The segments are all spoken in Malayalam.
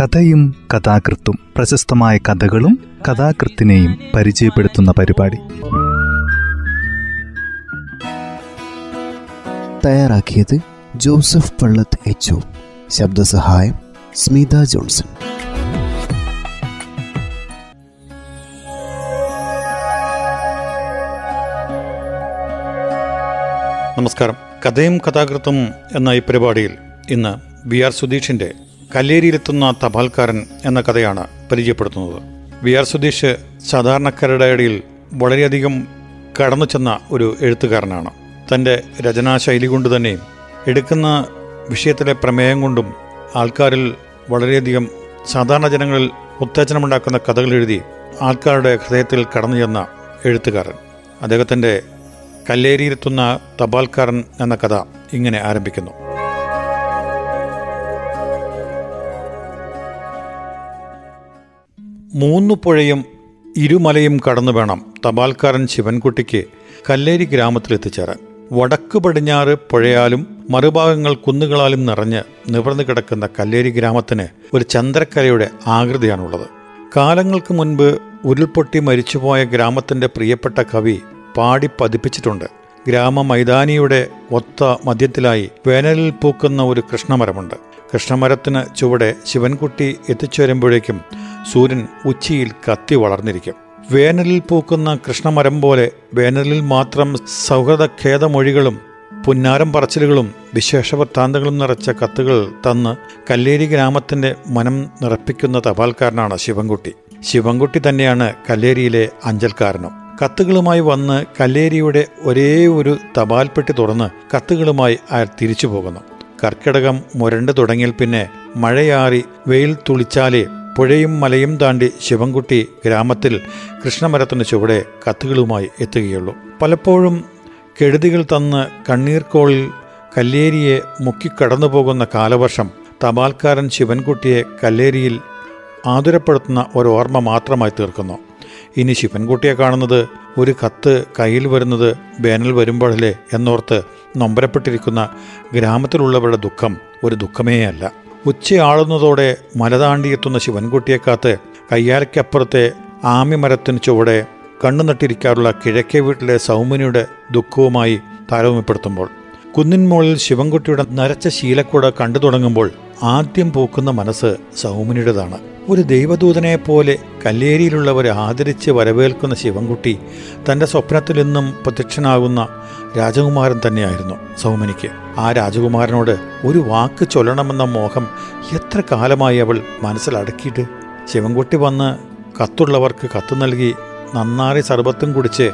കഥയും കഥാകൃത്തും പ്രശസ്തമായ കഥകളും കഥാകൃത്തിനെയും പരിചയപ്പെടുത്തുന്ന പരിപാടി. തയ്യാറാക്കിയത് ജോസഫ് പള്ളത്ത് എച്ച് ശബ്ദസഹായം സ്മിത ജോൺസൺ. നമസ്കാരം. കഥയും കഥാകൃത്തും എന്ന ഈ പരിപാടിയിൽ ഇന്ന് ബി ആർ സുധീഷിന്റെ കല്ലേരിയിലെത്തുന്ന തപാൽക്കാരൻ എന്ന കഥയാണ് പരിചയപ്പെടുത്തുന്നത്. വി ആർ സുധീഷ് സാധാരണക്കാരുടെ ഇടയിൽ വളരെയധികം കടന്നു ചെന്ന ഒരു എഴുത്തുകാരനാണ്. തന്റെ രചനാശൈലി കൊണ്ട് തന്നെ എടുക്കുന്ന വിഷയത്തിലെ പ്രമേയം കൊണ്ടും ആൾക്കാരിൽ വളരെയധികം സാധാരണ ജനങ്ങളിൽ ഉത്തേജനമുണ്ടാക്കുന്ന കഥകൾ എഴുതി ആൾക്കാരുടെ ഹൃദയത്തിൽ കടന്നു ചെന്ന എഴുത്തുകാരൻ. അദ്ദേഹത്തിന്റെ കല്ലേരിയിലെത്തുന്ന തപാൽക്കാരൻ എന്ന കഥ ഇങ്ങനെ ആരംഭിക്കുന്നു. മൂന്നു പുഴയും ഇരുമലയും കടന്നു വേണം തപാൽക്കാരൻ ശിവൻകുട്ടിക്ക് കല്ലേരി ഗ്രാമത്തിൽ എത്തിച്ചേരാൻ വടക്ക് പടിഞ്ഞാറ് പുഴയാലും മറുഭാഗങ്ങൾ കുന്നുകളാലും നിറഞ്ഞ് നിവർന്നു കിടക്കുന്ന കല്ലേരി ഗ്രാമത്തിന് ഒരു ചന്ദ്രക്കലയുടെ ആകൃതിയാണുള്ളത്. കാലങ്ങൾക്ക് മുൻപ് ഉരുൾപൊട്ടി മരിച്ചുപോയ ഗ്രാമത്തിന്റെ പ്രിയപ്പെട്ട കവി പാടി പതിപ്പിച്ചിട്ടുണ്ട്. ഗ്രാമ മൈതാനിയുടെ ഒത്ത മധ്യത്തിലായി വേനലിൽ പൂക്കുന്ന ഒരു കൃഷ്ണമരമുണ്ട്. കൃഷ്ണമരത്തിന് ചുവടെ ശിവൻകുട്ടി എത്തിച്ചേരുമ്പോഴേക്കും സൂര്യൻ ഉച്ചിയിൽ കത്തി വളർന്നിരിക്കും. വേനലിൽ പൂക്കുന്ന കൃഷ്ണമരം പോലെ വേനലിൽ മാത്രം സൗഹൃദഖേദമൊഴികളും പുന്നാരം പറച്ചിലുകളും വിശേഷവൃത്താന്തങ്ങളും നിറച്ച കത്തുകൾ തന്ന് കല്ലേരി ഗ്രാമത്തിന്റെ മനം നിറപ്പിക്കുന്ന തപാൽക്കാരനാണ് ശിവൻകുട്ടി. ശിവൻകുട്ടി തന്നെയാണ് കല്ലേരിയിലെ അഞ്ചൽക്കാരനും. കത്തുകളുമായി വന്ന് കല്ലേരിയുടെ ഒരേ ഒരു തപാൽപ്പെട്ടി തുറന്ന് കത്തുകളുമായി അയാൾ തിരിച്ചു പോകുന്നു കർക്കിടകം മുരണ്ട് തുടങ്ങിയാൽ പിന്നെ മഴയാറി വെയിൽ തുളിച്ചാലേ പുഴയും മലയും താണ്ടി ശിവൻകുട്ടി ഗ്രാമത്തിൽ കൃഷ്ണമരത്തിന് ചുവടെ കത്തുകളുമായി എത്തുകയുള്ളൂ. പലപ്പോഴും കെടുതികൾ തന്ന് കണ്ണീർക്കോളിൽ കല്ലേരിയെ മുക്കിക്കടന്നു പോകുന്ന കാലവർഷം തപാൽക്കാരൻ ശിവൻകുട്ടിയെ കല്ലേരിയിൽ ആതുരപ്പെടുത്തുന്ന ഒരു ഓർമ്മ മാത്രമായി തീർക്കുന്നു. ഇനി ശിവൻകുട്ടിയെ കാണുന്നത് ഒരു കത്ത് കയ്യിൽ വരുന്നത് വേനൽ വരുമ്പോഴല്ലേ എന്നോർത്ത് നൊമ്പരപ്പെട്ടിരിക്കുന്ന ഗ്രാമത്തിലുള്ളവരുടെ ദുഃഖം ഒരു ദുഃഖമേയല്ല. ഉച്ചയാളുന്നതോടെ മലതാണ്ടിയെത്തുന്ന ശിവൻകുട്ടിയെ കാത്ത് കയ്യാലയ്ക്കപ്പുറത്തെ ആമിമരത്തിന് ചുവടെ കണ്ണുനട്ടിരിക്കാറുള്ള കിഴക്കേ വീട്ടിലെ സൗമിനിയുടെ ദുഃഖവുമായി താരതമ്യപ്പെടുത്തുമ്പോൾ കുന്നിൻമോളിൽ ശിവൻകുട്ടിയുടെ നരച്ച ശീലക്കൂട കണ്ടു തുടങ്ങുമ്പോൾ ആദ്യം പൂക്കുന്ന മനസ്സ് സൗമിനിയുടേതാണ് ഒരു ദൈവദൂതനെ പോലെ കല്ലേരിയിലുള്ളവരെ ആദരിച്ച് വരവേൽക്കുന്ന ശിവൻകുട്ടി തന്റെ സ്വപ്നത്തിൽ നിന്നും പ്രത്യക്ഷനാകുന്ന രാജകുമാരൻ തന്നെയായിരുന്നു സൗമനിക്ക് ആ രാജകുമാരനോട് ഒരു വാക്ക് ചൊല്ലണമെന്ന മോഹം എത്ര കാലമായി അവൾ മനസ്സിലടക്കിയിട്ട് ശിവൻകുട്ടി വന്ന് കത്തുള്ളവർക്ക് കത്ത് നൽകി നന്നാറി സർബത്തും കുടിച്ച്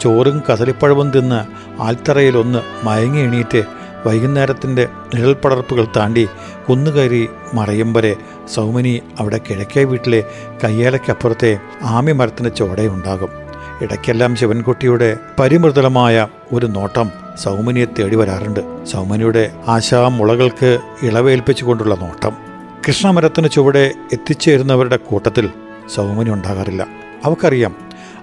ചോറും കസലിപ്പഴവും തിന്ന് ആൽത്തറയിലൊന്ന് മയങ്ങി എണീറ്റ് വൈകുന്നേരത്തിന്റെ നിഴൽപ്പടർപ്പുകൾ താണ്ടി കുന്നുകയറി മറയും വരെ സൗമിനി അവിടെ കിഴക്കേ വീട്ടിലെ കയ്യേലയ്ക്കപ്പുറത്തെ ആമി മരത്തിന് ചോടയുണ്ടാകും. ഇടയ്ക്കെല്ലാം ശിവൻകുട്ടിയുടെ പരിമൃദുലമായ ഒരു നോട്ടം സൗമിനിയെ തേടി വരാറുണ്ട്. സൗമിനിയുടെ ആശാമുളകൾക്ക് ഇളവേൽപ്പിച്ചുകൊണ്ടുള്ള നോട്ടം. കൃഷ്ണമരത്തിന് ചുവടെ എത്തിച്ചേരുന്നവരുടെ കൂട്ടത്തിൽ സൗമിനി ഉണ്ടാകാറില്ല. അവക്കറിയാം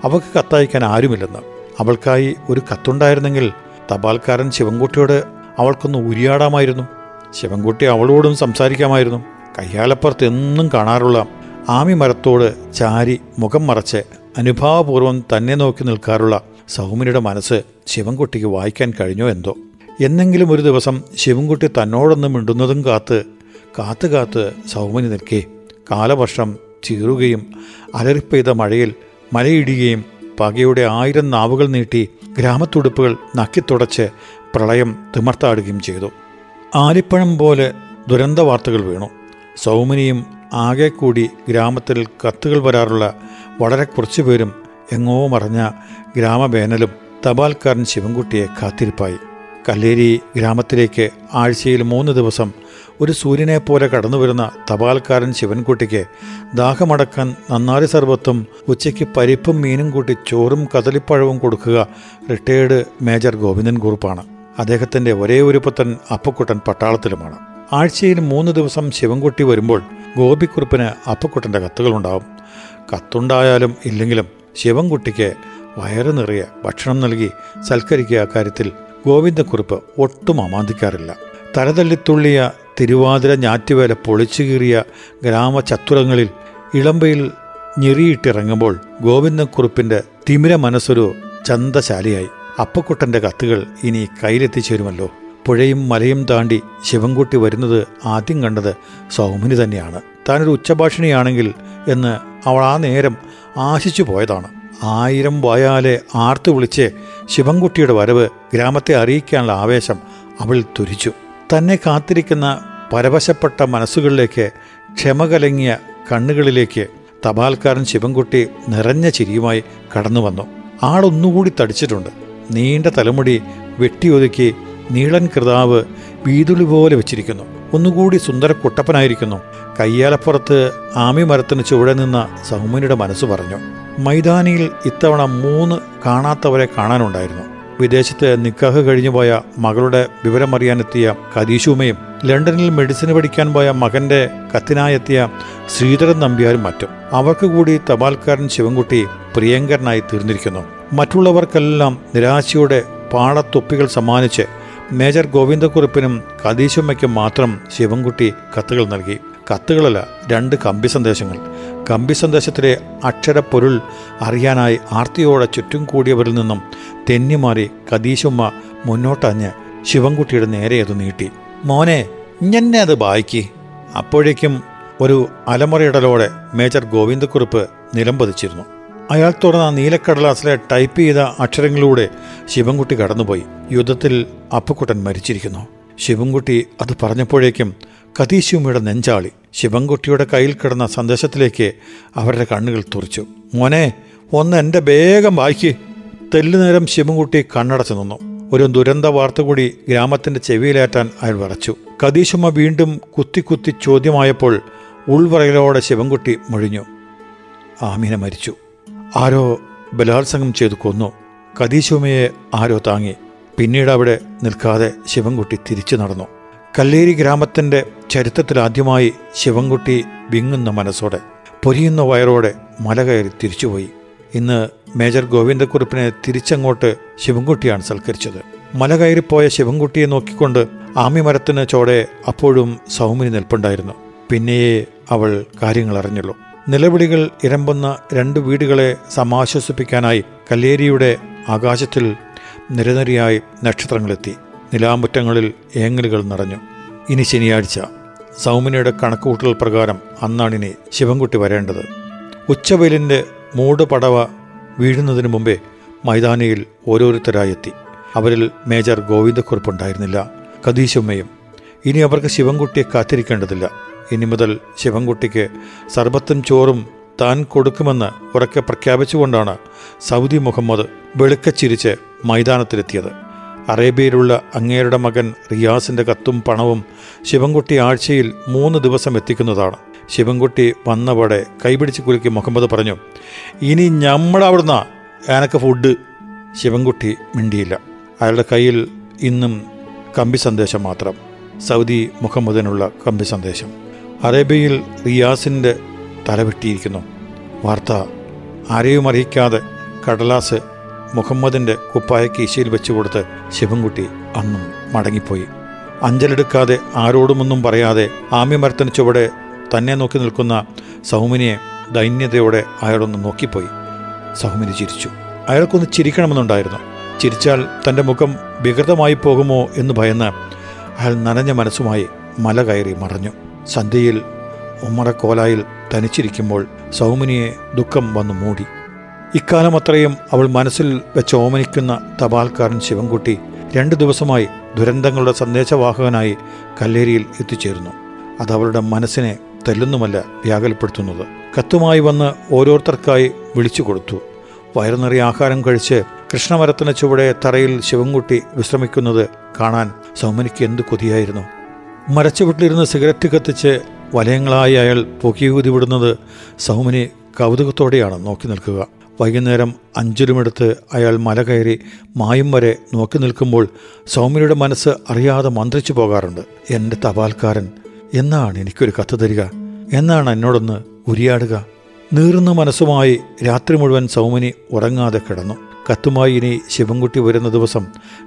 അവൾക്ക് കത്തയക്കാൻ ആരുമില്ലെന്ന്. അവൾക്കായി ഒരു കത്തുണ്ടായിരുന്നെങ്കിൽ തപാൽക്കാരൻ ശിവൻകുട്ടിയോട് അവൾക്കൊന്ന് ഉരിയാടാമായിരുന്നു. ശിവൻകുട്ടി അവളോടും സംസാരിക്കാമായിരുന്നു. കയ്യാലപ്പുറത്ത് എന്നും കാണാറുള്ള ആമി മരത്തോട് ചാരി മുഖം മറച്ച് അനുഭാവപൂർവം തന്നെ നോക്കി നിൽക്കാറുള്ള സൗമിനിയുടെ മനസ്സ് ശിവൻകുട്ടിക്ക് വായിക്കാൻ കഴിഞ്ഞോ എന്തോ. എന്നെങ്കിലും ഒരു ദിവസം ശിവൻകുട്ടി തന്നോടൊന്ന് മിണ്ടുന്നതും കാത്ത് കാത്തു കാത്ത് സൗമിനി നിൽക്കേ കാലവർഷം ചീറുകയും അലറിപ്പെയ്ത മഴയിൽ മലയിടുകയും പകയുടെ ആയിരം നാവുകൾ നീട്ടി ഗ്രാമത്തുടുപ്പുകൾ നക്കിത്തുടച്ച് പ്രളയം തിമർത്താടുകയും ചെയ്തു. ആലിപ്പഴം പോലെ ദുരന്ത വാർത്തകൾ വീണു. സൗമിനിയും ആകെ കൂടി ഗ്രാമത്തിൽ കത്തുകൾ വരാറുള്ള വളരെ കുറച്ചുപേരും എങ്ങോ മറഞ്ഞ ഗ്രാമവേനലും തപാൽക്കാരൻ ശിവൻകുട്ടിയെ കാത്തിരിപ്പായി. കല്ലേരി ഗ്രാമത്തിലേക്ക് ആഴ്ചയിൽ മൂന്ന് ദിവസം ഒരു സൂര്യനെ പോലെ കടന്നു വരുന്ന തപാൽക്കാരൻ ശിവൻകുട്ടിക്ക് ദാഹമടക്കാൻ നന്നാരി സർബത്തും ഉച്ചയ്ക്ക് പരിപ്പും മീനും കൂട്ടി ചോറും കദളിപ്പഴവും കൊടുക്കുക റിട്ടയേർഡ് മേജർ ഗോവിന്ദൻ കുറുപ്പാണ്. അദ്ദേഹത്തിന്റെ ഒരേ ഒരു പുത്തൻ അപ്പക്കുട്ടൻ പട്ടാളത്തിലുമാണ്. ആഴ്ചയിൽ മൂന്ന് ദിവസം ശിവൻകുട്ടി വരുമ്പോൾ ഗോപിക്കുറുപ്പിന് അപ്പക്കുട്ടന്റെ കത്തുകളുണ്ടാവും. കത്തുണ്ടായാലും ഇല്ലെങ്കിലും ശിവൻകുട്ടിക്ക് വയറ് നിറയെ ഭക്ഷണം നൽകി സൽക്കരിക്കുക കാര്യത്തിൽ ഗോവിന്ദക്കുറുപ്പ് ഒട്ടും അമാന്തിക്കാറില്ല. തലതല്ലിത്തുള്ളിയ തിരുവാതിര ഞാറ്റുവേല പൊളിച്ചു കീറിയ ഗ്രാമചത്തുരങ്ങളിൽ ഇളമ്പയിൽ ഞെറിയിട്ടിറങ്ങുമ്പോൾ ഗോവിന്ദക്കുറുപ്പിന്റെ തിമിര മനസ്സൊരു ചന്തശാലിയായി. അപ്പക്കുട്ടന്റെ കത്തുകൾ ഇനി കയ്യിലെത്തിച്ചേരുമല്ലോ. പുഴയും മലയും താണ്ടി ശിവൻകുട്ടി വരുന്നത് ആദ്യം കണ്ടത് സൗമിനി തന്നെയാണ്. താനൊരു ഉച്ചഭാഷിണിയാണെങ്കിൽ എന്ന് അവൾ ആ നേരം ആശിച്ചു പോയതാണ്. ആയിരം വായാലെ ആർത്തു വിളിച്ച് ശിവൻകുട്ടിയുടെ വരവ് ഗ്രാമത്തെ അറിയിക്കാനുള്ള ആവേശം അവൾ തുരിച്ചു തന്നെ കാത്തിരിക്കുന്ന പരവശപ്പെട്ട മനസ്സുകളിലേക്ക് ക്ഷമ കലങ്ങിയ കണ്ണുകളിലേക്ക് തപാൽക്കാരൻ ശിവൻകുട്ടി നിറഞ്ഞ ചിരിയുമായി കടന്നു വന്നു. ആളൊന്നുകൂടി തടിച്ചിട്ടുണ്ട്. നീണ്ട തലമുടി വെട്ടിയൊതുക്കി നീളൻ കൃതാവ് വീതുളി പോലെ വെച്ചിരിക്കുന്നു. ഒന്നുകൂടി സുന്ദര കുട്ടപ്പനായിരിക്കുന്നു. കയ്യാലപ്പുറത്ത് ആമി മരത്തിന് ചുവടെ നിന്ന സൗമ്യയുടെ മനസ്സ് പറഞ്ഞു. മൈതാനിയിൽ ഇത്തവണ മൂന്ന് കാണാത്തവരെ കാണാനുണ്ടായിരുന്നു. വിദേശത്ത് നിക്കാഹ് കഴിഞ്ഞുപോയ മകളുടെ വിവരമറിയാനെത്തിയ കദീശുമയും ലണ്ടനിൽ മെഡിസിന് പഠിക്കാൻ പോയ മകന്റെ കത്തിനായെത്തിയ ശ്രീധരൻ നമ്പ്യാരും മറ്റും. അവർക്ക് കൂടി തപാൽക്കാരൻ ശിവൻകുട്ടി പ്രിയങ്കരനായി തീർന്നിരിക്കുന്നു. മറ്റുള്ളവർക്കെല്ലാം നിരാശയുടെ പാളത്തൊപ്പികൾ സമ്മാനിച്ച് മേജർ ഗോവിന്ദക്കുറിപ്പിനും കദീശുമ്മയ്ക്കും മാത്രം ശിവൻകുട്ടി കത്തുകൾ നൽകി. കത്തുകളല്ല രണ്ട് കമ്പി സന്ദേശങ്ങൾ. കമ്പി സന്ദേശത്തിലെ അക്ഷരപ്പൊരുൾ അറിയാനായി ആർത്തിയോടെ ചുറ്റും കൂടിയവരിൽ നിന്നും തെന്നിമാറി കദീശുമ്മ മുന്നോട്ടഞ്ഞ് ശിവൻകുട്ടിയുടെ നേരെ അത് നീട്ടി. മോനെ ഇങ്ങനെ അത് വായിക്കി. അപ്പോഴേക്കും ഒരു അലമുറയിടലോടെ മേജർ ഗോവിന്ദക്കുറിപ്പ് നിലംപതിച്ചിരുന്നു. അയാൾ തുറന്ന നീലക്കടലാസിലെ ടൈപ്പ് ചെയ്ത അക്ഷരങ്ങളിലൂടെ ശിവൻകുട്ടി കടന്നുപോയി. യുദ്ധത്തിൽ അപ്പുക്കുട്ടൻ മരിച്ചിരിക്കുന്നു. ശിവൻകുട്ടി അത് പറഞ്ഞപ്പോഴേക്കും കതീശുമ്മയുടെ നെഞ്ചാളി. ശിവൻകുട്ടിയുടെ കയ്യിൽ കിടന്ന സന്ദേശത്തിലേക്ക് അവരുടെ കണ്ണുകൾ തുറച്ചു. മോനെ ഒന്ന് എന്റെ വേഗം വായിക്ക്. തെല്ലുനേരം ശിവൻകുട്ടി കണ്ണടച്ചു നിന്നു. ഒരു ദുരന്ത വാർത്ത കൂടി ഗ്രാമത്തിന്റെ ചെവിയിലേറ്റാൻ അയാൾ വിറച്ചു. കതീശുമ വീണ്ടും കുത്തി കുത്തി ചോദ്യമായപ്പോൾ ഉൾവറയിലോടെ ശിവൻകുട്ടി മുഴിഞ്ഞു. ആമീന മരിച്ചു. ആരോ ബലാത്സംഗം ചെയ്തു കൊന്നു. കദീശുമയെ ആരോ താങ്ങി. പിന്നീട് അവിടെ നിൽക്കാതെ ശിവൻകുട്ടി തിരിച്ചു നടന്നു. കല്ലേരി ഗ്രാമത്തിന്റെ ചരിത്രത്തിലാദ്യമായി ശിവൻകുട്ടി വിങ്ങുന്ന മനസ്സോടെ പൊരിയുന്ന വയറോടെ മല കയറി തിരിച്ചുപോയി. ഇന്ന് മേജർ ഗോവിന്ദക്കുറിപ്പിനെ തിരിച്ചങ്ങോട്ട് ശിവൻകുട്ടിയാണ് സൽക്കരിച്ചത്. മല കയറിപ്പോയ ശിവൻകുട്ടിയെ നോക്കിക്കൊണ്ട് ആമിമരത്തിന് ചോടെ അപ്പോഴും സൗമിനി നിൽപ്പുണ്ടായിരുന്നു. പിന്നെയേ അവൾ കാര്യങ്ങൾ അറിഞ്ഞുള്ളൂ. നിലവിളികൾ ഇരമ്പുന്ന രണ്ട് വീടുകളെ സമാശ്വസിപ്പിക്കാനായി കല്ലേരിയുടെ ആകാശത്തിൽ നിരനിരയായി നക്ഷത്രങ്ങളെത്തി. നിലാമുറ്റങ്ങളിൽ ഏങ്ങലുകൾ നിറഞ്ഞു. ഇനി ശനിയാഴ്ച. സൗമിനിയുടെ കണക്കുകൂട്ടൽ പ്രകാരം അന്നാണിനി ശിവൻകുട്ടി വരേണ്ടത്. ഉച്ചവെയിലിന്റെ മൂട് പടവ വീഴുന്നതിന് മുമ്പേ മൈതാനിയിൽ ഓരോരുത്തരായി എത്തി അവരിൽ മേജർ ഗോവിന്ദക്കുറിപ്പുണ്ടായിരുന്നില്ല. കദീശുമ്മയും ഇനി അവർക്ക് ശിവൻകുട്ടിയെ കാത്തിരിക്കേണ്ടതില്ല. ഇനി മുതൽ ശിവൻകുട്ടിക്ക് സർബത്തും ചോറും താൻ കൊടുക്കുമെന്ന് ഉറക്കെ പ്രഖ്യാപിച്ചുകൊണ്ടാണ് സൗദി മുഹമ്മദ് വെളുക്കച്ചിരിച്ച് മൈതാനത്തിലെത്തിയത്. അറേബ്യയിലുള്ള അങ്ങേരുടെ മകൻ റിയാസിന്റെ കത്തും പണവും ശിവൻകുട്ടി ആഴ്ചയിൽ മൂന്ന് ദിവസം എത്തിക്കുന്നതാണ്. ശിവൻകുട്ടി വന്നവിടെ കൈപിടിച്ച് കുലുക്കി മുഹമ്മദ് പറഞ്ഞു ഇനി ഞമ്മളവിടുന്ന എനക്ക് ഫുഡ് ശിവൻകുട്ടി മിണ്ടിയില്ല. അയാളുടെ കയ്യിൽ ഇന്നും കമ്പി സന്ദേശം മാത്രം. സൗദി മുഹമ്മദിനുള്ള കമ്പി സന്ദേശം. അറേബ്യയിൽ റിയാസിന്റെ തലവെട്ടിയിരിക്കുന്നു വാർത്ത ആരെയും അറിയിക്കാതെ കടലാസ് മുഹമ്മദിന്റെ കുപ്പായ കീശയിൽ വെച്ചു കൊടുത്ത് ശിവൻകുട്ടി അന്നും മടങ്ങിപ്പോയി. അഞ്ചലെടുക്കാതെ ആരോടുമൊന്നും പറയാതെ ആമ്യമരത്തിന് ചുവടെ തന്നെ നോക്കി നിൽക്കുന്ന സൗമിനിയെ ദൈന്യതയോടെ അയാളൊന്ന് നോക്കിപ്പോയി. സൗമിനി ചിരിച്ചു. അയാൾക്കൊന്ന് ചിരിക്കണമെന്നുണ്ടായിരുന്നു. ചിരിച്ചാൽ തന്റെ മുഖം വികൃതമായി പോകുമോ എന്ന് ഭയന്ന് അയാൾ നനഞ്ഞ മനസ്സുമായി മല കയറി മറഞ്ഞു. സന്ധ്യയിൽ ഉമ്മറക്കോലായിൽ തനിച്ചിരിക്കുമ്പോൾ സൗമിനിയെ ദുഃഖം വന്നു മൂടി. ഇക്കാലം അത്രയും അവൾ മനസ്സിൽ വെച്ച് ഓമനിക്കുന്ന തപാൽക്കാരൻ ശിവൻകുട്ടി രണ്ടു ദിവസമായി ദുരന്തങ്ങളുടെ സന്ദേശവാഹകനായി കല്ലേരിയിൽ എത്തിച്ചേരുന്നു. അത് അവളുടെ മനസ്സിനെ തെല്ലുന്നുമല്ല വ്യാകുലപ്പെടുത്തുന്നത്. കത്തുമായി വന്ന് ഓരോരുത്തർക്കായി വിളിച്ചു കൊടുത്തു. വയറുനിറിയ ആഹാരം കഴിച്ച് കൃഷ്ണമരത്തിന് ചുവടെ തറയിൽ ശിവൻകുട്ടി വിശ്രമിക്കുന്നത് കാണാൻ സൗമനിക്ക് എന്ത് കൊതിയായിരുന്നു. മരച്ചുവിട്ടിലിരുന്ന് സിഗരറ്റ് കത്തിച്ച് വലയങ്ങളായി അയാൾ പൊക്കിയൂതി വിടുന്നത് സൗമനി കൗതുകത്തോടെയാണ് നോക്കി നിൽക്കുക. വൈകുന്നേരം അഞ്ചിലുമെടുത്ത് അയാൾ മല കയറി മായും വരെ നോക്കി നിൽക്കുമ്പോൾ സൗമ്യയുടെ മനസ്സ് അറിയാതെ മന്ത്രിച്ചു പോകാറുണ്ട്. എന്റെ തപാൽക്കാരൻ എന്നാണ് എനിക്കൊരു കത്ത് തരിക? എന്നാണ് എന്നോടൊന്ന് ഉരിയാടുക? നീറുന്ന മനസ്സുമായി രാത്രി മുഴുവൻ സൗമിനി ഉറങ്ങാതെ കിടന്നു. കത്തുമായി ഇനി ശിവൻകുട്ടി വരുന്ന ദിവസം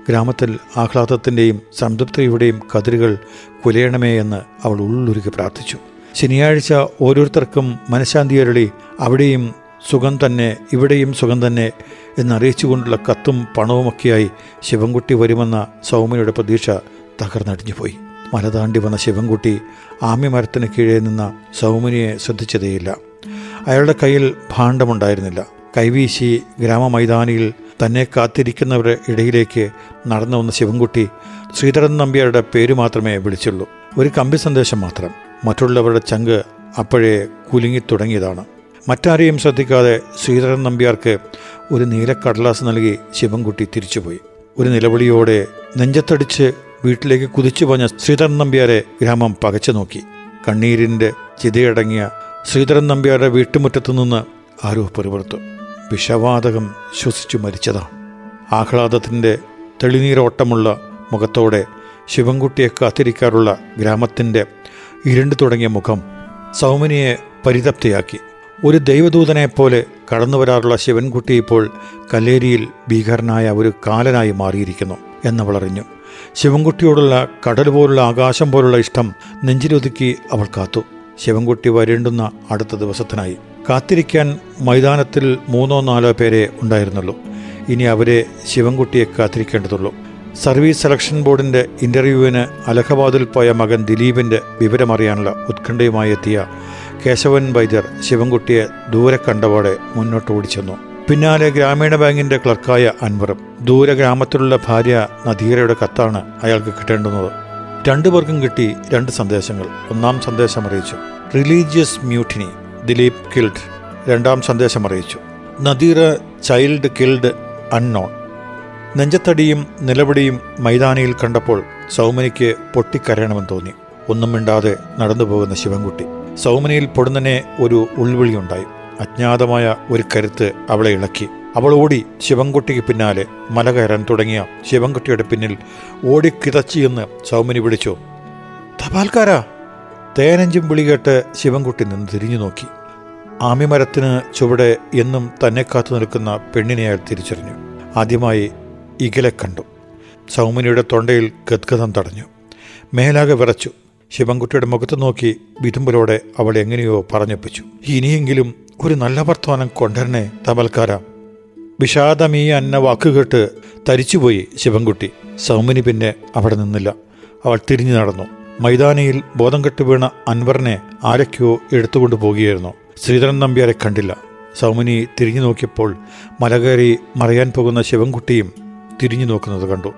ഗ്രാമത്തിൽ ആഹ്ലാദത്തിന്റെയും സംതൃപ്തിയുടെയും കതിരുകൾ കുലയണമേ എന്ന് അവൾ ഉള്ളുരുക്കി പ്രാർത്ഥിച്ചു. ശനിയാഴ്ച ഓരോരുത്തർക്കും മനഃശാന്തി അരുളി അവിടെയും സുഖം തന്നെ ഇവിടെയും സുഖം തന്നെ എന്നറിയിച്ചുകൊണ്ടുള്ള കത്തും പണവുമൊക്കെയായി ശിവൻകുട്ടി വരുമെന്ന സൗമ്യയുടെ പ്രതീക്ഷ തകർന്നടിഞ്ഞുപോയി. മല താണ്ടി വന്ന ശിവൻകുട്ടി ആമ്യമരത്തിന് കീഴേ നിന്ന സൗമിനിയെ ശ്രദ്ധിച്ചതേയില്ല. അയാളുടെ കയ്യിൽ ഭാണ്ഡമുണ്ടായിരുന്നില്ല. കൈവീശി ഗ്രാമമൈതാനിയിൽ തന്നെ കാത്തിരിക്കുന്നവരുടെ ഇടയിലേക്ക് നടന്നു വന്ന ശിവൻകുട്ടി ശ്രീധരൻ നമ്പ്യാരുടെ പേര് മാത്രമേ വിളിച്ചുള്ളൂ. ഒരു കമ്പി സന്ദേശം മാത്രം. മറ്റുള്ളവരുടെ ചങ്ക് അപ്പോഴേ കുലുങ്ങി തുടങ്ങിയതാണ് മറ്റാരെയും ശ്രദ്ധിക്കാതെ ശ്രീധരൻ നമ്പ്യാർക്ക് ഒരു നീലക്കടലാസ് നൽകി ശിവൻകുട്ടി തിരിച്ചുപോയി. ഒരു നിലവിളിയോടെ നെഞ്ചത്തടിച്ച് വീട്ടിലേക്ക് കുതിച്ചു പോഞ്ഞ ശ്രീധരൻ നമ്പ്യാരെ ഗ്രാമം പകച്ചു നോക്കി. കണ്ണീരിന്റെ ചിതയടങ്ങിയ ശ്രീധരൻ നമ്പ്യാരുടെ വീട്ടുമുറ്റത്തു നിന്ന് ആരോ പെറുപുറത്തു. വിഷവാതകം ശ്വസിച്ചു മരിച്ചതാണ്. ആഹ്ലാദത്തിന്റെ തെളിനീരോട്ടമുള്ള മുഖത്തോടെ ശിവൻകുട്ടിയെ കാത്തിരിക്കാറുള്ള ഗ്രാമത്തിന്റെ ഇരുണ്ടു തുടങ്ങിയ മുഖം സൗമനിയെ പരിതപ്തിയാക്കി. ഒരു ദൈവദൂതനെ പോലെ കടന്നു വരാറുള്ള ശിവൻകുട്ടി ഇപ്പോൾ കല്ലേരിയിൽ ഭീകരനായ ഒരു കാലനായി മാറിയിരിക്കുന്നു എന്നവളറിഞ്ഞു ശിവൻകുട്ടിയോടുള്ള കടൽ പോലുള്ള ആകാശം പോലുള്ള ഇഷ്ടം നെഞ്ചിലൊതുക്കി അവൾ കാത്തു. ശിവൻകുട്ടി വരേണ്ടുന്ന അടുത്ത ദിവസത്തിനായി കാത്തിരിക്കാൻ മൈതാനത്തിൽ മൂന്നോ നാലോ പേരെ ഉണ്ടായിരുന്നുള്ളൂ. ഇനി അവരെ ശിവൻകുട്ടിയെ കാത്തിരിക്കേണ്ടതുള്ളൂ. സർവീസ് സെലക്ഷൻ ബോർഡിന്റെ ഇന്റർവ്യൂവിന് അലഹബാദിൽ പോയ മകൻ ദിലീപിന്റെ വിവരമറിയാനുള്ള ഉത്കണ്ഠയുമായി എത്തിയ കേശവൻ വൈദ്യർ ശിവൻകുട്ടിയെ ദൂരെ കണ്ടപാടെ മുന്നോട്ട് ഓടിച്ചെന്നു. പിന്നാലെ ഗ്രാമീണ ബാങ്കിന്റെ ക്ലർക്കായ അൻവറും ദൂര ഗ്രാമത്തിലുള്ള ഭാര്യ നദീരയുടെ കത്താണ് അയാൾക്ക് കിട്ടേണ്ടുന്നത്. രണ്ടു പേർക്കും കിട്ടി രണ്ട് സന്ദേശങ്ങൾ. ഒന്നാം സന്ദേശം അറിയിച്ചു. Religious mutiny Dileep killed. രണ്ടാം സന്ദേശം അറിയിച്ചു. Nadeera child killed unknown. നെഞ്ചത്തടിയും നിലവിടിയും മൈതാനിയിൽ കണ്ടപ്പോൾ സൗമനിക്ക് പൊട്ടിക്കരയണമെന്ന് തോന്നി. ഒന്നും മിണ്ടാതെ നടന്നുപോകുന്ന ശിവൻകുട്ടി. സൗമനിയിൽ പൊടുന്നനെ ഒരു ഉൾവിളിയുണ്ടായി. അജ്ഞാതമായ ഒരു കരുത്ത് അവളെ ഇളക്കി. അവൾ ഓടി ശിവൻകുട്ടിക്ക് പിന്നാലെ മല കയറാൻ തുടങ്ങിയ ശിവൻകുട്ടിയുടെ പിന്നിൽ ഓടിക്കിതച്ചിയെന്ന് സൗമനി വിളിച്ചു. തപാൽക്കാരാ? തേനഞ്ചും വിളി കേട്ട് ശിവൻകുട്ടി നിന്ന് തിരിഞ്ഞു നോക്കി. ആമിമരത്തിന് ചുവടെ എന്നും തന്നെ കാത്തു നിൽക്കുന്ന പെണ്ണിനെ അയാൾ തിരിച്ചറിഞ്ഞു. ആദ്യമായി ഇകലെ കണ്ടു. സൗമിനിയുടെ തൊണ്ടയിൽ ഗദ്ഗതം തടഞ്ഞു. മേലാകെ വിറച്ചു. ശിവൻകുട്ടിയുടെ മുഖത്ത് നോക്കി വിതുമ്പലോടെ അവൾ എങ്ങനെയോ പറഞ്ഞൊപ്പിച്ചു. ഇനിയെങ്കിലും ഒരു നല്ല വർത്തമാനം കൊണ്ടുവരണേ തമൽക്കാര വിഷാദമീ അന്ന വാക്കുകേട്ട് തരിച്ചുപോയി ശിവൻകുട്ടി. സൗമിനി പിന്നെ അവിടെ നിന്നില്ല. അവൾ തിരിഞ്ഞു നടന്നു. മൈതാനിയിൽ ബോധം കെട്ട് വീണ അൻവറിനെ ആരൊക്കെയോ എടുത്തുകൊണ്ടു പോകുകയായിരുന്നു. ശ്രീധരൻ നമ്പ്യാരെ കണ്ടില്ല. സൗമിനി തിരിഞ്ഞു നോക്കിയപ്പോൾ മലകയറി മറയാൻ പോകുന്ന ശിവൻകുട്ടിയും തിരിഞ്ഞു നോക്കുന്നത് കണ്ടു.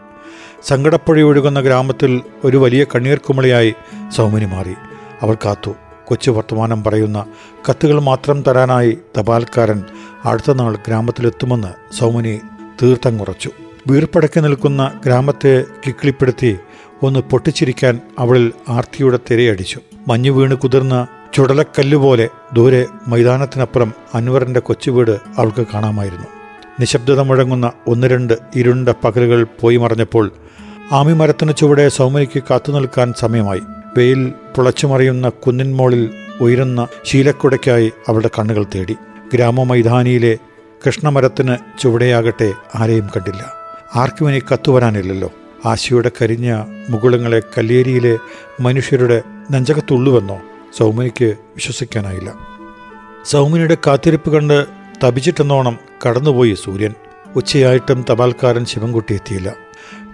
സങ്കടപ്പുഴ ഒഴുകുന്ന ഗ്രാമത്തിൽ ഒരു വലിയ കണ്ണീർക്കുമളിയായി സൗമിനി മാറി. അവൾ കാത്തു. കൊച്ചു വർത്തമാനം പറയുന്ന കത്തുകൾ മാത്രം തരാനായി തപാൽക്കാരൻ അടുത്ത നാൾ ഗ്രാമത്തിലെത്തുമെന്ന് സൗമിനി കുറച്ചു. വീർപ്പടക്കി നിൽക്കുന്ന ഗ്രാമത്തെ കിക്കിളിപ്പെടുത്തി ഒന്ന് പൊട്ടിച്ചിരിക്കാൻ അവളിൽ ആർത്തിയുടെ തിരയടിച്ചു. മഞ്ഞു വീണ് കുതിർന്ന ചുടലക്കല്ലുപോലെ ദൂരെ മൈതാനത്തിനപ്പുറം അൻവറിന്റെ കൊച്ചുവീട് അവൾക്ക് കാണാമായിരുന്നു. നിശബ്ദത മുഴങ്ങുന്ന ഒന്ന് രണ്ട് ഇരുണ്ട പകലുകൾ പോയി മറഞ്ഞപ്പോൾ ആമിമരത്തിന് ചുവടെ സൗമ്യയ്ക്ക് കാത്തുനിൽക്കാൻ സമയമായി. വെയിൽ പുളച്ചുമറിയുന്ന കുന്നിൻമോളിൽ ഉയരുന്ന ശീലക്കുടയ്ക്കായി അവളുടെ കണ്ണുകൾ തേടി. ഗ്രാമമൈതാനിയിലെ കൃഷ്ണമരത്തിന് ചുവടെയാകട്ടെ ആരെയും കണ്ടില്ല. ആർക്കും ഇനി കത്തുവരാനില്ലല്ലോ. ആശയുടെ കരിഞ്ഞ മുകുളങ്ങളെ കല്ലേരിയിലെ മനുഷ്യരുടെ നെഞ്ചകത്തുള്ളുവെന്നോ സൗമ്യയ്ക്ക് വിശ്വസിക്കാനായില്ല. സൗമ്യയുടെ കാത്തിരിപ്പ് കണ്ട് തപിച്ചിട്ടെന്നോണം കടന്നുപോയി സൂര്യൻ. ഉച്ചയായിട്ടും തപാൽക്കാരൻ ശിവൻകുട്ടി എത്തിയില്ല.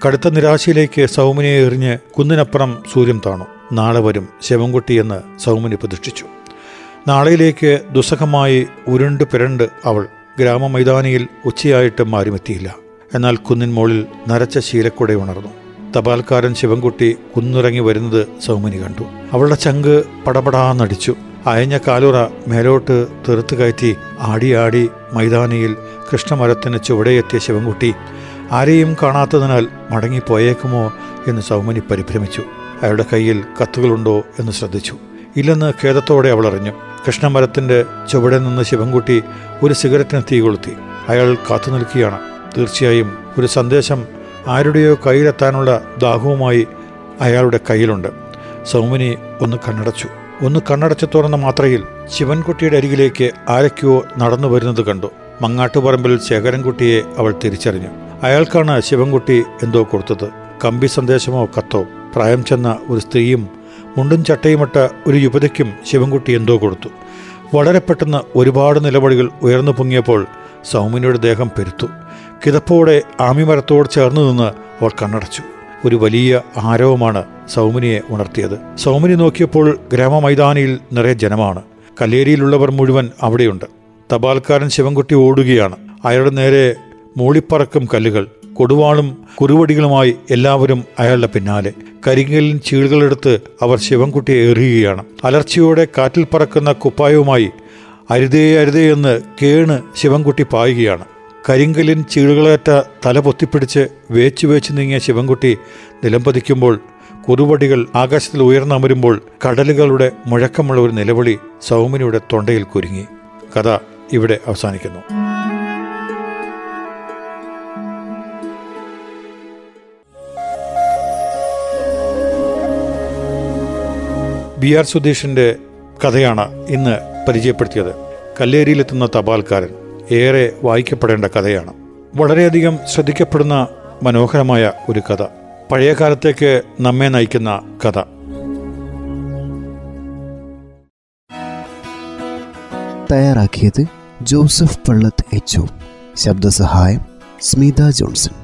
കടുത്ത നിരാശയിലേക്ക് സൗമിനിയെ എറിഞ്ഞ് കുന്നിനപ്പുറം സൂര്യൻ താണു. നാളെ വരും ശിവൻകുട്ടിയെന്ന് സൗമിനി പ്രതിഷ്ഠിച്ചു. നാളെയിലേക്ക് ദുസ്സഹമായി ഉരുണ്ട് പിരണ്ട് അവൾ ഗ്രാമമൈതാനിയിൽ ഉച്ചയായിട്ടും ആരുമെത്തിയില്ല. എന്നാൽ കുന്നിൻ മുകളിൽ നരച്ച ശീലക്കുട ഉണർന്നു തപാൽക്കാരൻ ശിവൻകുട്ടി കുന്നുറങ്ങി വരുന്നത് സൗമിനി കണ്ടു. അവളുടെ ചങ്ക് പടപടാന്നടിച്ചു. അയഞ്ഞ കാലുറ മേലോട്ട് തെറുത്തു കയറ്റി ആടിയാടി ആടി മൈതാനിയിൽ കൃഷ്ണമരത്തിന് ചുവടെയെത്തിയ ശിവൻകുട്ടി ആരെയും കാണാത്തതിനാൽ മടങ്ങിപ്പോയേക്കുമോ എന്ന് സൗമനി പരിഭ്രമിച്ചു. അയാളുടെ കയ്യിൽ കത്തുകളുണ്ടോ എന്ന് ശ്രദ്ധിച്ചു. ഇല്ലെന്ന് ഖേദത്തോടെ അവൾ അറിഞ്ഞു. കൃഷ്ണമരത്തിന്റെ ചുവടെ നിന്ന് ശിവൻകുട്ടി ഒരു സിഗരറ്റിന് തീ കൊളുത്തി. അയാൾ കാത്തു നിൽക്കുകയാണ്. തീർച്ചയായും ഒരു സന്ദേശം ആരുടെയോ കയ്യിലെത്താനുള്ള ദാഹവുമായി അയാളുടെ കയ്യിലുണ്ട്. സൗമിനി ഒന്ന് കണ്ണടച്ചു. ഒന്ന് കണ്ണടച്ചു തുറന്ന മാത്രയിൽ ശിവൻകുട്ടിയുടെ അരികിലേക്ക് ആരൊക്കെയോ നടന്നു വരുന്നത് കണ്ടു. മങ്ങാട്ടുപറമ്പിൽ ശേഖരൻകുട്ടിയെ അവൾ തിരിച്ചറിഞ്ഞു. അയാൾക്കാണ് ശിവൻകുട്ടി എന്തോ കൊടുത്തത്. കമ്പി സന്ദേശമോ കത്തോ? പ്രായം ചെന്ന ഒരു സ്ത്രീയും മുണ്ടും ചട്ടയുമിട്ട ഒരു യുവതിക്കും ശിവൻകുട്ടി എന്തോ കൊടുത്തു. വളരെ പെട്ടെന്ന് ഒരുപാട് നിലപടികൾ ഉയർന്നു പൊങ്ങിയപ്പോൾ സൗമിനിയുടെ ദേഹം പെരുത്തു. കിതപ്പോടെ ആമിമരത്തോട് ചേർന്ന് നിന്ന് അവൾ കണ്ണടച്ചു. ഒരു വലിയ ആരവമാണ് സൗമിനിയെ ഉണർത്തിയത്. സൗമിനി നോക്കിയപ്പോൾ ഗ്രാമമൈതാനിയിൽ നിറയെ ജനമാണ്. കല്ലേരിയിലുള്ളവർ മുഴുവൻ അവിടെയുണ്ട്. തപാൽക്കാരൻ ശിവൻകുട്ടി ഓടുകയാണ്. അയാളുടെ നേരെ മൂളിപ്പറക്കും കല്ലുകൾ കൊടുവാളും കുറുവടികളുമായി എല്ലാവരും അയാളുടെ പിന്നാലെ. കരിങ്കലിൻ ചീളുകളെടുത്ത് അവർ ശിവൻകുട്ടിയെ എറിയുകയാണ് അലർച്ചയോടെ കാറ്റിൽ പറക്കുന്ന കുപ്പായവുമായി അരുതേ അരുതേ എന്ന് കേണ് ശിവൻകുട്ടി പായുകയാണ്. കരിങ്കലിൻ ചീളുകളേറ്റ തല പൊത്തിപ്പിടിച്ച് വേച്ചു വേച്ചു നീങ്ങിയ ശിവൻകുട്ടി നിലംപതിക്കുമ്പോൾ കുറുവടികൾ ആകാശത്തിൽ ഉയർന്നമരുമ്പോൾ കടലുകളുടെ മുഴക്കമുള്ള ഒരു നിലവിളി സൗമിനിയുടെ തൊണ്ടയിൽ കുരുങ്ങി. കഥ ഇവിടെ അവസാനിക്കുന്നു. ബി ആർ സുധീഷിന്റെ കഥയാണ് ഇന്ന് പരിചയപ്പെടുത്തിയത്. കല്ലേരിയിലെത്തുന്ന തപാൽക്കാരൻ ഏറെ വായിക്കപ്പെടേണ്ട കഥയാണ്. വളരെയധികം ശ്രദ്ധിക്കപ്പെടുന്ന മനോഹരമായ ഒരു കഥ. പഴയ കാലത്തേക്ക് നമ്മെ നയിക്കുന്ന കഥ. തയ്യാറാക്കിയത് ജോസഫ് പള്ളത്ത് എച്ച് ശബ്ദസഹായം സ്മിത ജോൺസൺ.